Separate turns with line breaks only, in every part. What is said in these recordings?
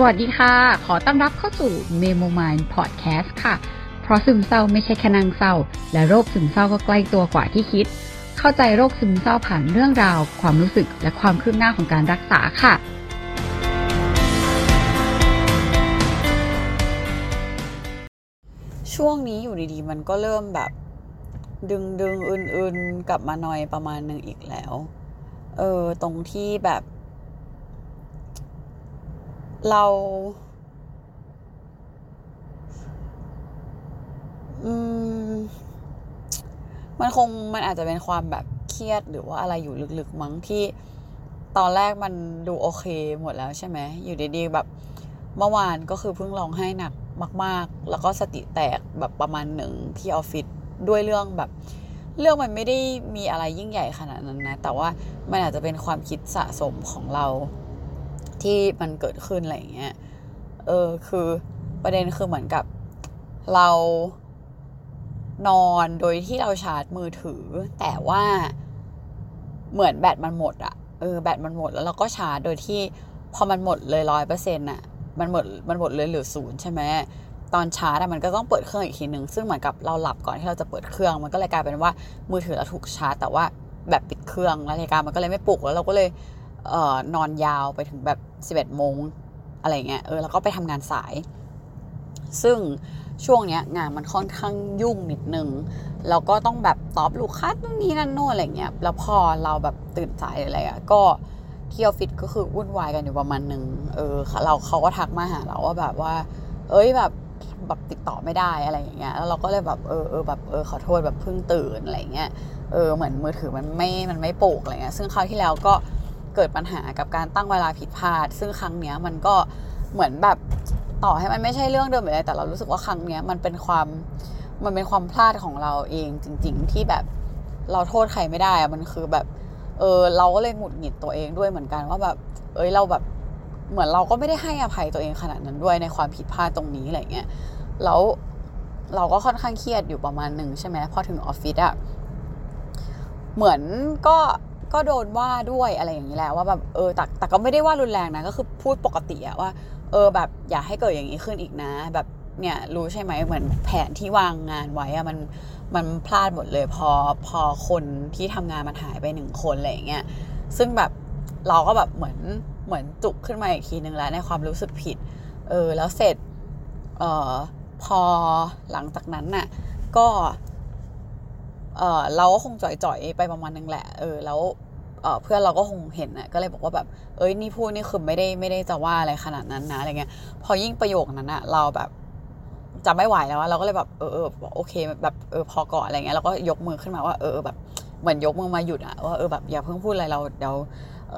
สวัสดีค่ะ ขอต้อนรับเข้าสู่ Memo Mind Podcast ค่ะ เพราะซึมเศร้าไม่ใช่แค่นางเศร้า และโรคซึมเศร้าก็ใกล้ตัวกว่าที่คิด เข้าใจโรคซึมเศร้าผ่านเรื่องราว ความรู้สึกและความคืบหน้าของการรักษาค่ะ
ช่วงนี้อยู่ดีๆ มันก็เริ่มแบบ ดึงดึงอื่นๆ กลับมาหน่อยประมาณหนึ่งอีกแล้ว เออ ตรงที่แบบ เราอืมมันคงมันอาจจะเป็นความแบบเครียดหรือว่าอะไรอยู่ลึกๆมั้งที่ตอนแรกมันดูโอเคหมดแล้วใช่ไหมอยู่ดีๆแบบเมื่อวานก็คือเพิ่งร้องไห้หนักมาก ๆ แล้วก็สติแตกแบบประมาณหนึ่งที่ออฟฟิศด้วยเรื่องแบบ เรื่องมันไม่ได้มีอะไรยิ่งใหญ่ขนาดนั้นนะ แต่ว่ามันอาจจะเป็นความคิดสะสมของเรา ที่มันเกิดขึ้นอะไรอย่างเงี้ย เออคือประเด็นคือเหมือนกับเรานอนโดยที่เราชาร์จมือถือ แต่ว่าเหมือนแบตมันหมดอะเออแบตมันหมดแล้วเราก็ชาร์จโดยที่พอมันหมดเลยร้อยเปอร์เซ็นต์อะมันหมดมันหมดเลยเหลือศูนย์ใช่ไหมตอนชาร์จอะมันก็ต้องเปิดเครื่องอีกทีหนึ่งซึ่งเหมือนกับเราหลับก่อนที่เราจะเปิดเครื่อง มันก็เลยกลายเป็นว่ามือถือเราถูกชาร์จ แต่ว่าแบบปิดเครื่องนาฬิกามันก็เลยไม่ปลุกแล้วเราก็เลย เอ่อนอนยาวไปถึงแบบสิบเอ็ดโมงอะไรเงี้ยเออแล้วก็ไปทำงานสาย ซึ่งช่วงเนี้ยงานมันค่อนข้างยุ่งนิดนึงแล้วก็ต้องแบบตอบลูกค้านู่นนี่นั่นโน่นอะไรเงี้ยแล้วพอเราแบบตื่นสายอะไรอะก็ที่ออฟฟิศก็คือวุ่นวายกันอยู่ประมาณหนึ่งเออเราเขาก็ทักมาหาเราว่าแบบว่า เอ้ยแบบแบบติดต่อไม่ได้อะไรอย่างเงี้ยแล้วเราก็เลยแบบเออเออแบบเออขอโทษแบบเพิ่งตื่นอะไรเงี้ยเออเหมือนมือถือมันไม่มันไม่ปลุกอะไรเงี้ยซึ่งคราวที่แล้วก็ เกิดปัญหากับการตั้งเวลาผิดพลาด ซึ่งครั้งเนี้ยมันก็เหมือนแบบต่อให้มันไม่ใช่เรื่องเดิมเลยแต่เรารู้สึกว่าครั้งเนี้ยมันเป็นความมันเป็นความพลาดของเราเองจริง ๆ ที่แบบเราโทษใครไม่ได้อะมันคือแบบเออเราก็เลยหงุดหงิดตัวเองด้วยเหมือนกันว่าแบบ เอ้ยเราแบบเหมือนเราก็ไม่ได้ให้อภัยตัวเองขนาดนั้นด้วยในความผิดพลาดตรงนี้อะไรเงี้ยแล้วเราก็ค่อนข้างเครียดอยู่ประมาณหนึ่งใช่ไหมพอถึงออฟฟิศอะเหมือนก็ ก็โดนว่าด้วยอะไรอย่างนี้แหละว่าแบบเออแต่แต่ก็ไม่ได้ว่ารุนแรงนะก็คือพูดปกติอะว่า เออแบบอย่าให้เกิดอย่างนี้ขึ้นอีกนะ แบบเนี่ยรู้ใช่ไหมเหมือนแผนที่วางงานไว้อะมันมันพลาดหมดเลย พอพอคนที่ทำงานมันหายไปหนึ่งคนอะไรอย่างเงี้ยซึ่งแบบเราก็แบบเหมือนเหมือนจุกขึ้นมาอีกทีนึงแล้วในความรู้สึกผิด เออแล้วเสร็จเออพอหลังจากนั้นน่ะก็ เออเราก็คงจ่อยๆไปประมาณนึงแหละ เออ แล้วเพื่อนเราก็คงเห็นนะก็เลยบอกว่าแบบ เอ้ย นี่พูดนี่คือไม่ได้ไม่ได้จะว่าอะไรขนาดนั้นนะอะไรเงี้ย พอยิ่งประโยคนั้นน่ะเราแบบจะไม่ไหวแล้วเราก็เลยแบบเออเออโอเคแบบเออพอก่อนอะไรเงี้ยเราก็ยกมือขึ้นมาว่าเออแบบเหมือนยกมือมาหยุดอะว่าเออแบบอย่าเพิ่งพูดอะไรเราเดี๋ยว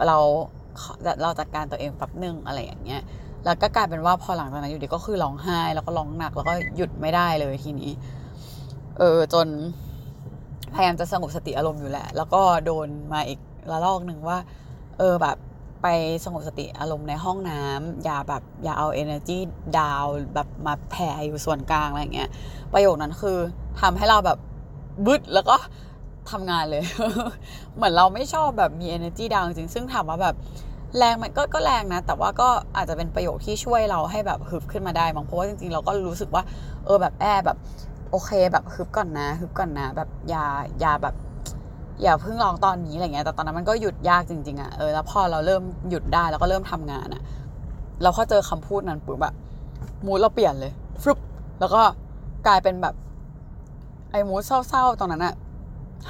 เราเราจัดการตัวเองแป๊บนึงอะไรอย่างเงี้ย แล้วก็กลายเป็นว่าพอหลังจากนั้นอยู่ดีก็คือร้องไห้แล้วก็ร้องหนักแล้วก็หยุดไม่ได้เลยทีนี้ เออจน พยายามจะสงบสติอารมณ์อยู่แหละ แล้วก็โดนมาอีกระลอกหนึ่งว่า เออแบบไปสงบสติอารมณ์ในห้องน้ำอย่าแบบอย่าเอา energy ดาวแบบมาแผ่อยู่ส่วนกลางอะไรเงี้ย ประโยคนั้นคือทำให้เราแบบบึดแล้วก็ทำงานเลย เหมือนเราไม่ชอบแบบมี energy ดาวจริงซึ่งถามว่าแบบแรงมันก็ก็แรงนะ แต่ว่าก็อาจจะเป็นประโยคที่ช่วยเราให้แบบฮึบขึ้นมาได้บางเพราะว่าจริงๆ เราก็รู้สึกว่า เออแบบแอบแบบ โอเคแบบฮึบก่อนนะฮึบก่อนนะ แบบอย่าอย่าแบบอย่าเพิ่งลองตอนนี้อะไรเงี้ยแต่ตอนนั้นมันก็หยุดยากจริงๆอะ่ะเออแล้วพอเราเริ่มหยุดได้แล้วก็เริ่มทำงานอะ่ะเราก็เจอคำพูดนั้นปุ๊บแบบมูดเราเปลี่ยนเลยฟลุปแล้วก็กลายเป็นแบบไอ้มูดเศร้าๆตอนนั้นอะ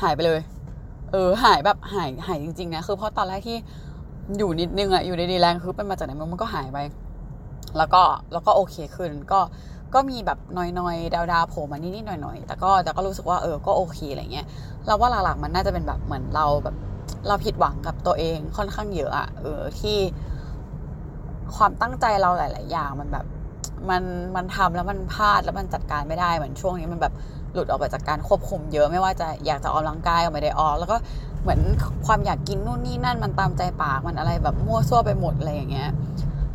หายไปเลย เออ หายแบบหายหายจริงๆนะคือเพราะตอนแรกที่อยู่นิดนึงอะอยู่ดีๆแรงคือเป็นมาจากไหนมันก็หายไป แล้วก็แล้วก็โอเคขึ้นก็ ก็มีแบบน้อยๆ ดาวๆโผล่มานิดๆหน่อยๆ แต่ก็แต่ก็รู้สึกว่าเออก็โอเคอะไรเงี้ยเราว่าหลักๆมันน่าจะเป็นแบบเหมือนเราแบบเราผิดหวังกับตัวเองค่อนข้างเยอะอะเออที่ความตั้งใจเราหลาย ๆ อย่างมันแบบมันมันทำแล้วมันพลาดแล้วมันจัดการไม่ได้เหมือนช่วงนี้มันแบบหลุดออกไปจากการควบคุมเยอะไม่ว่าจะอยากจะออกกำลังกายก็ไม่ได้ออก แล้วก็เหมือนความอยากกินนู่นนี่นั่นมันตามใจปากมันอะไรแบบมั่วซั่วไปหมดอะไรอย่างเงี้ย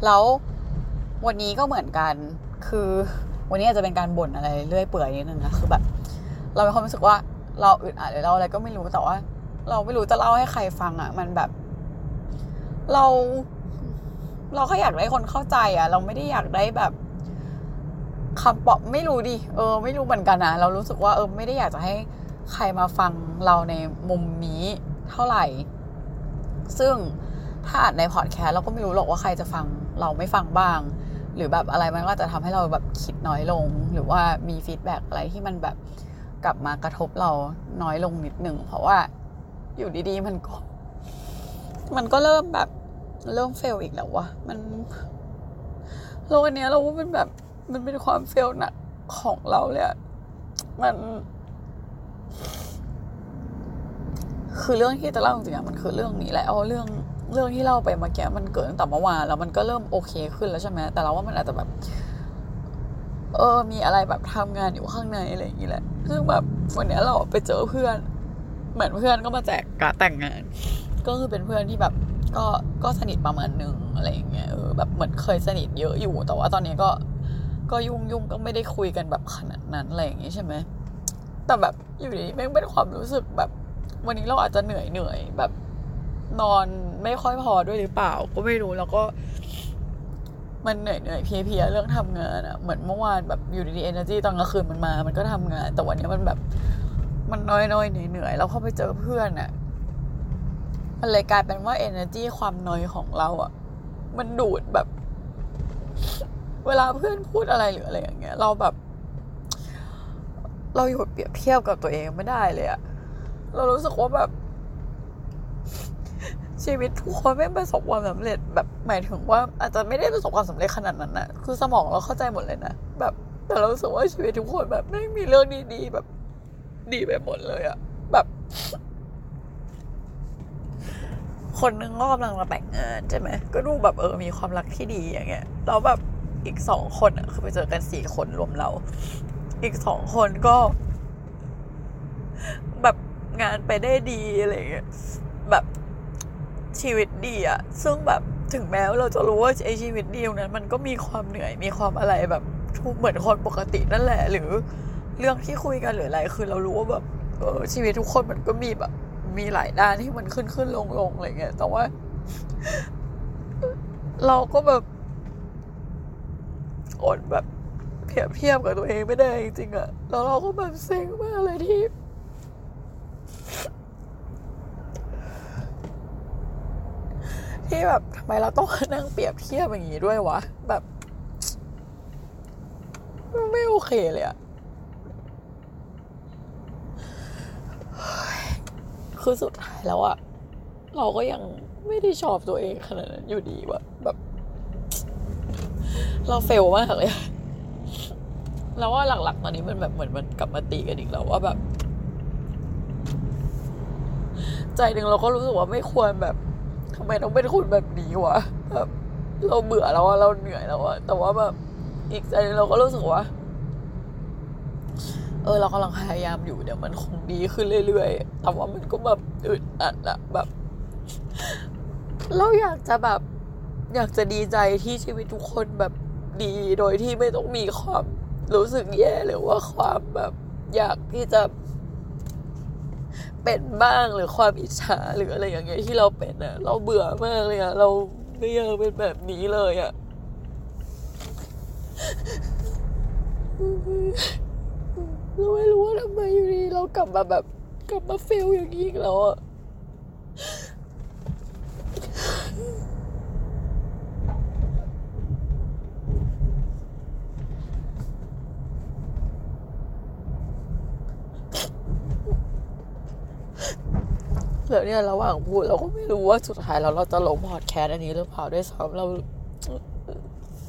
แล้ววันนี้ก็เหมือนกันคือ วันนี้อาจจะเป็นการบ่นอะไรเรื่อยเปื่อยนิดนึงนะคือแบบ เรามีความรู้สึกว่าเราอึดอัดหรือเราอะไรก็ไม่รู้แต่ว่า เราไม่รู้จะเล่าให้ใครฟังอะ่ะ มันแบบ เรา เราแค่อยากได้คนเข้าใจอะ เราไม่ได้อยากได้แบบคำปอบไม่รู้ดิเออ ไม่รู้เหมือนกันนะเรารู้สึกว่าเออไม่ได้อยากจะให้ใครมาฟังเราในมุมนี้เท่าไหร่ ซึ่งถ้าอัดในพอดแคสต์เราก็ไม่รู้หรอกว่าใครจะฟังเราไม่ฟังบ้าง หรือแบบอะไรมันก็จะทำให้เราแบบคิดน้อยลง หรือว่ามี feedback อะไรที่มันแบบกลับมากระทบเราน้อยลงนิดหนึ่งเพราะว่าอยู่ดีๆมันก็ มันก็เริ่มแบบเริ่ม fail อีกแล้ววะมันเราวันนี้เราว่ามันแบบมันเป็นความ fail หนักของเราเลยอะมันคือเรื่องที่จะเล่าจริงๆมันคือเรื่องนี้แหละเอาเรื่อง เรื่องที่เล่าไปเมื่อกี้มันเกิดตั้งแต่เมื่อวานแล้วมันก็เริ่มโอเคขึ้นแล้วใช่ไหมแต่เราว่ามันอาจจะแบบ เออ มีอะไรแบบทำงานอยู่ข้างในอะไรอย่างนี้แหละซึ่งแบบวันนี้เราไปเจอเพื่อน เหมือนเพื่อนก็มาแจกการแต่งงาน ก็คือเป็นเพื่อนที่แบบ ก็ก็สนิทประมาณหนึ่งอะไรอย่างเงี้ยเออแบบเหมือนเคยสนิทเยอะอยู่ แต่ว่าตอนนี้ก็ก็ยุ่งยุ่งก็ไม่ได้คุยกันแบบขนาดนั้นอะไรอย่างงี้ใช่ไหมแต่แบบอยู่ดีแม่งเป็นความรู้สึกแบบ วันนี้เราอาจจะเหนื่อยเหนื่อยแบบ นอนไม่ค่อยพอด้วยหรือเปล่า ก็ไม่รู้แล้วก็ มันเหนื่อยเหนื่อยเพลียเพียเรื่องทำงานอะเหมือนเมื่อวานแบบอยู่ดีๆ energy ตอนกลางคืนมันมา มันก็ทำงาน แต่วันนี้มันแบบ มันน้อยๆเหนื่อยเหนื่อยแล้วพอไปเจอเพื่อนอะมันเลยกลายเป็นว่า energy ความน้อยของเราอะมันดูดแบบ เวลาเพื่อนพูดอะไรหรืออะไรอย่างเงี้ย เราแบบ เราอยู่เปรียบเทียบกับตัวเองไม่ได้เลยอะเรารู้สึกว่าแบบ ชีวิตทุกคนไม่ประสบความสำเร็จแบบหมายถึงว่า อาจจะไม่ได้ประสบความสำเร็จขนาดนั้นนะคือสมองเราเข้าใจหมดเลยนะแบบแต่เราสึกว่าชีวิตทุกคนแบบไม่มีเรื่องดีๆแบบดีไปหมดเลยอะแบบ คนนึงก็กำลังมาแต่งงานใช่ไหมก็ดูแบบเออมีความรักที่ดีอย่างเงี้ยแล้วแบบอีกสองคนอะคือไปเจอกันสี่คนรวมเรา อีกสองคนก็ แบบงานไปได้ดีอะไรเงี้ยแบบ ชีวิตดีอะซึ่งแบบถึงแม้เราจะรู้ว่าไอชีวิตดีตรงนั้น มันก็มีความเหนื่อยมีความอะไรแบบทุกเหมือนคนปกตินั่นแหละ หรือเรื่องที่คุยกันหรืออะไรคือเรารู้ว่าแบบเออชีวิตทุกคนมันก็มีแบบมีหลายด้านที่มันขึ้นขึ้นลงลงอะไรเงี้ยแต่ว่า เราก็แบบอดแบบเพียบเทียบกับตัวเองไม่ได้จริงๆอะแล้วเราก็แบบเซ็งมากเลยที่ ที่แบบทำไมเราต้องนั่งเปรียบเทียบอย่างนี้ด้วยวะ แบบ ไม่โอเคเลยอะคือสุดท้ายแล้วอะเราก็ยังไม่ได้ชอบตัวเองขนาดนั้นอยู่ดีวะแบบ เราเฟลมากเลยอะแล้วว่าหลักๆ ตอนนี้มันแบบเหมือนมันกลับมาตีกันอีกแล้วว่าแบบ ใจหนึ่งเราก็รู้สึกว่าไม่ควรแบบ ทำไมต้องเป็นคนแบบนี้วะแบบเราเบื่อแล้วอะเราเหนื่อยแล้วอะแต่ว่าแบบอีกใจเราก็รู้สึกว่า เออ เรากำลังพยายามอยู่เดี๋ยวมันคงดีขึ้นเรื่อยๆ แต่ว่ามันก็แบบอึดอัดอะแบบ เราอยากจะแบบ อยากจะดีใจที่ชีวิตทุกคนแบบดีโดยที่ไม่ต้องมีความรู้สึกแย่หรือว่าความแบบ อยากที่จะ เป็นบ้างหรือความอิจฉาหรืออะไรอย่างเงี้ยที่เราเป็นอะเราเบื่อมากเลยอะเราไม่อยากเป็นแบบนี้เลยอะเราไม่รู้ว่าทำไมอยู่ดีเรากลับมาแบบกลับมาเฟลอย่างนี้อีกแล้วอะ แล้วเนี่ยระหว่างพูดเราก็ไม่รู้ว่าสุดท้ายแล้วเราจะลงพอดแคสต์อันนี้หรือเปล่าด้วยซ้ำเรา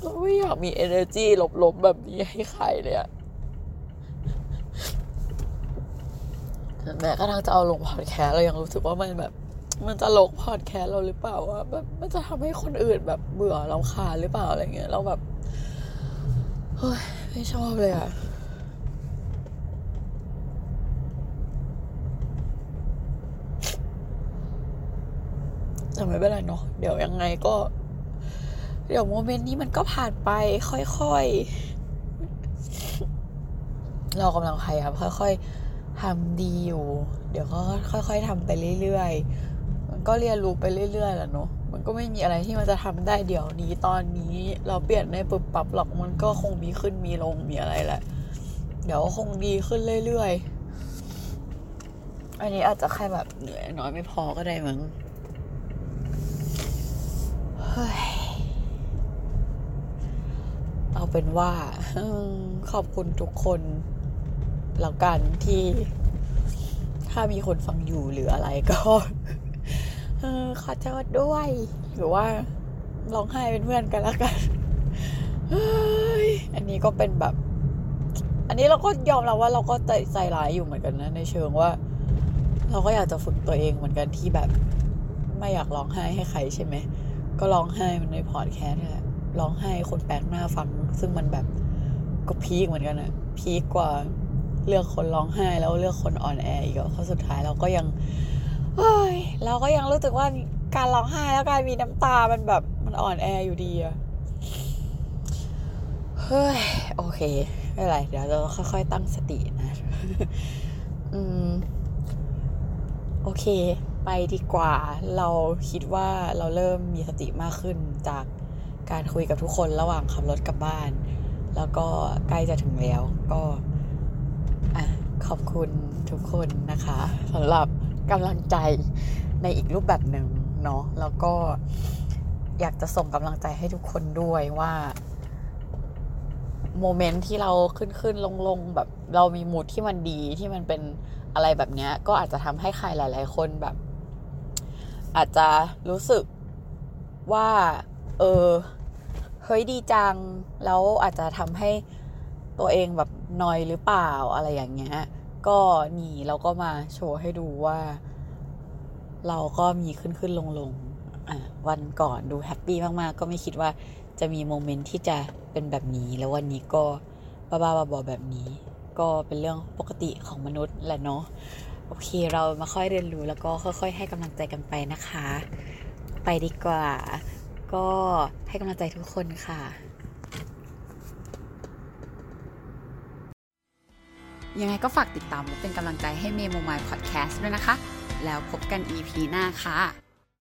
เราไม่อยากมี energy ลบๆแบบนี้ให้ใครเลยอะแม้กระทั่งจะเอาลงพอดแคสต์เรายังรู้สึกว่ามันแบบ มันจะลงพอดแคสต์เราหรือเปล่าว่าแบบมันจะทำให้คนอื่นแบบเบื่อเราคาหรือเปล่าอะไรเงี้ยเราแบบเฮ้ยไม่ชอบเลยอะ แต่ไม่เป็นไรเนาะเดี๋ยวยังไงก็ เดี๋ยวโมเมนต์นี้มันก็ผ่านไปค่อยๆ เรากำลังพยายามค่อย ๆทำดีอยู่ เดี๋ยวก็ค่อย ๆทำไปเรื่อยๆ มันก็เรียนรู้ไปเรื่อยๆแหละเนาะมันก็ไม่มีอะไรที่มันจะทำได้เดี๋ยวนี้ตอนนี้ เราเปลี่ยนในปรับปรับหรอกมันก็คงมีขึ้นมีลงมีอะไรแหละ เดี๋ยวคงดีขึ้นเรื่อยๆอันนี้อาจจะแค่แบบเหนื่อยน้อยไม่พอก็ได้มั้ง เอาเป็นว่าขอบคุณทุกคนแล้วกันที่ถ้ามีคนฟังอยู่หรืออะไรก็ขอโทษด้วย หรือว่าร้องไห้เป็นเพื่อนกันแล้วกันอันนี้ก็เป็นแบบ อันนี้เราก็ยอมรับว่าเราก็ใจใจร้ายอยู่เหมือนกันนะ ในเชิงว่า เราก็อยากจะฝึกตัวเองเหมือนกันที่แบบ ไม่อยากร้องไห้ให้ใครใช่ไหม ก็ร้องไห้มันในพอดแคสต์แหละร้องไห้คนแปลกหน้าฟัง ซึ่งมันแบบก็พีคเหมือนกันอะพีคกว่าเลือกคนร้องไห้แล้วเลือกคนอ่อนแออีกเพราะสุดท้ายเราก็ยังเฮ้ยเราก็ยังรู้สึกว่าการร้องไห้แล้วการมีน้ำตา มันแบบมันอ่อนแออยู่ดีอะเฮ้ยโอเคไม่เป็นไรเดี๋ยวเราค่อยๆตั้งสตินะ อืม โอเค ไปดีกว่า เราคิดว่าเราเริ่มมีสติมากขึ้นจากการคุยกับทุกคนระหว่างขับรถกลับบ้าน แล้วก็ใกล้จะถึงแล้วก็ขอบคุณทุกคนนะคะสำหรับกำลังใจในอีกรูปแบบหนึ่งเนาะแล้วก็อยากจะส่งกำลังใจให้ทุกคนด้วยว่าโมเมนต์ที่เราขึ้นขึ้นลงลงแบบเรามีมูดที่มันดีที่มันเป็นอะไรแบบนี้ก็อาจจะทำให้ใครหลาย ๆ คนแบบ อาจจะรู้สึกว่า เออ เฮ้ยดีจัง แล้วอาจจะทำให้ตัวเองแบบนอยหรือเปล่าอะไรอย่างเงี้ย ก็นี่เราก็มาโชว์ให้ดูว่า เราก็มีขึ้นขึ้นลงลงวันก่อนดูแฮปปี้มากๆ ก็ไม่คิดว่าจะมีโมเมนต์ที่จะเป็นแบบนี้ แล้ววันนี้ก็บ้าๆบอๆแบบนี้ ก็เป็นเรื่องปกติของมนุษย์แหละเนาะ โอเคเรามาค่อยเรียนรู้แล้วก็ค่อย ๆ ให้กำลังใจกันไปนะคะ ไปดีกว่า ก็ให้กำลังใจทุกคนค่ะ ยังไงก็ฝากติดตามและเป็นกำลังใจให้เมโมมายพอดแคสต์ด้วยนะคะ แล้วพบกัน EP หน้าค่ะ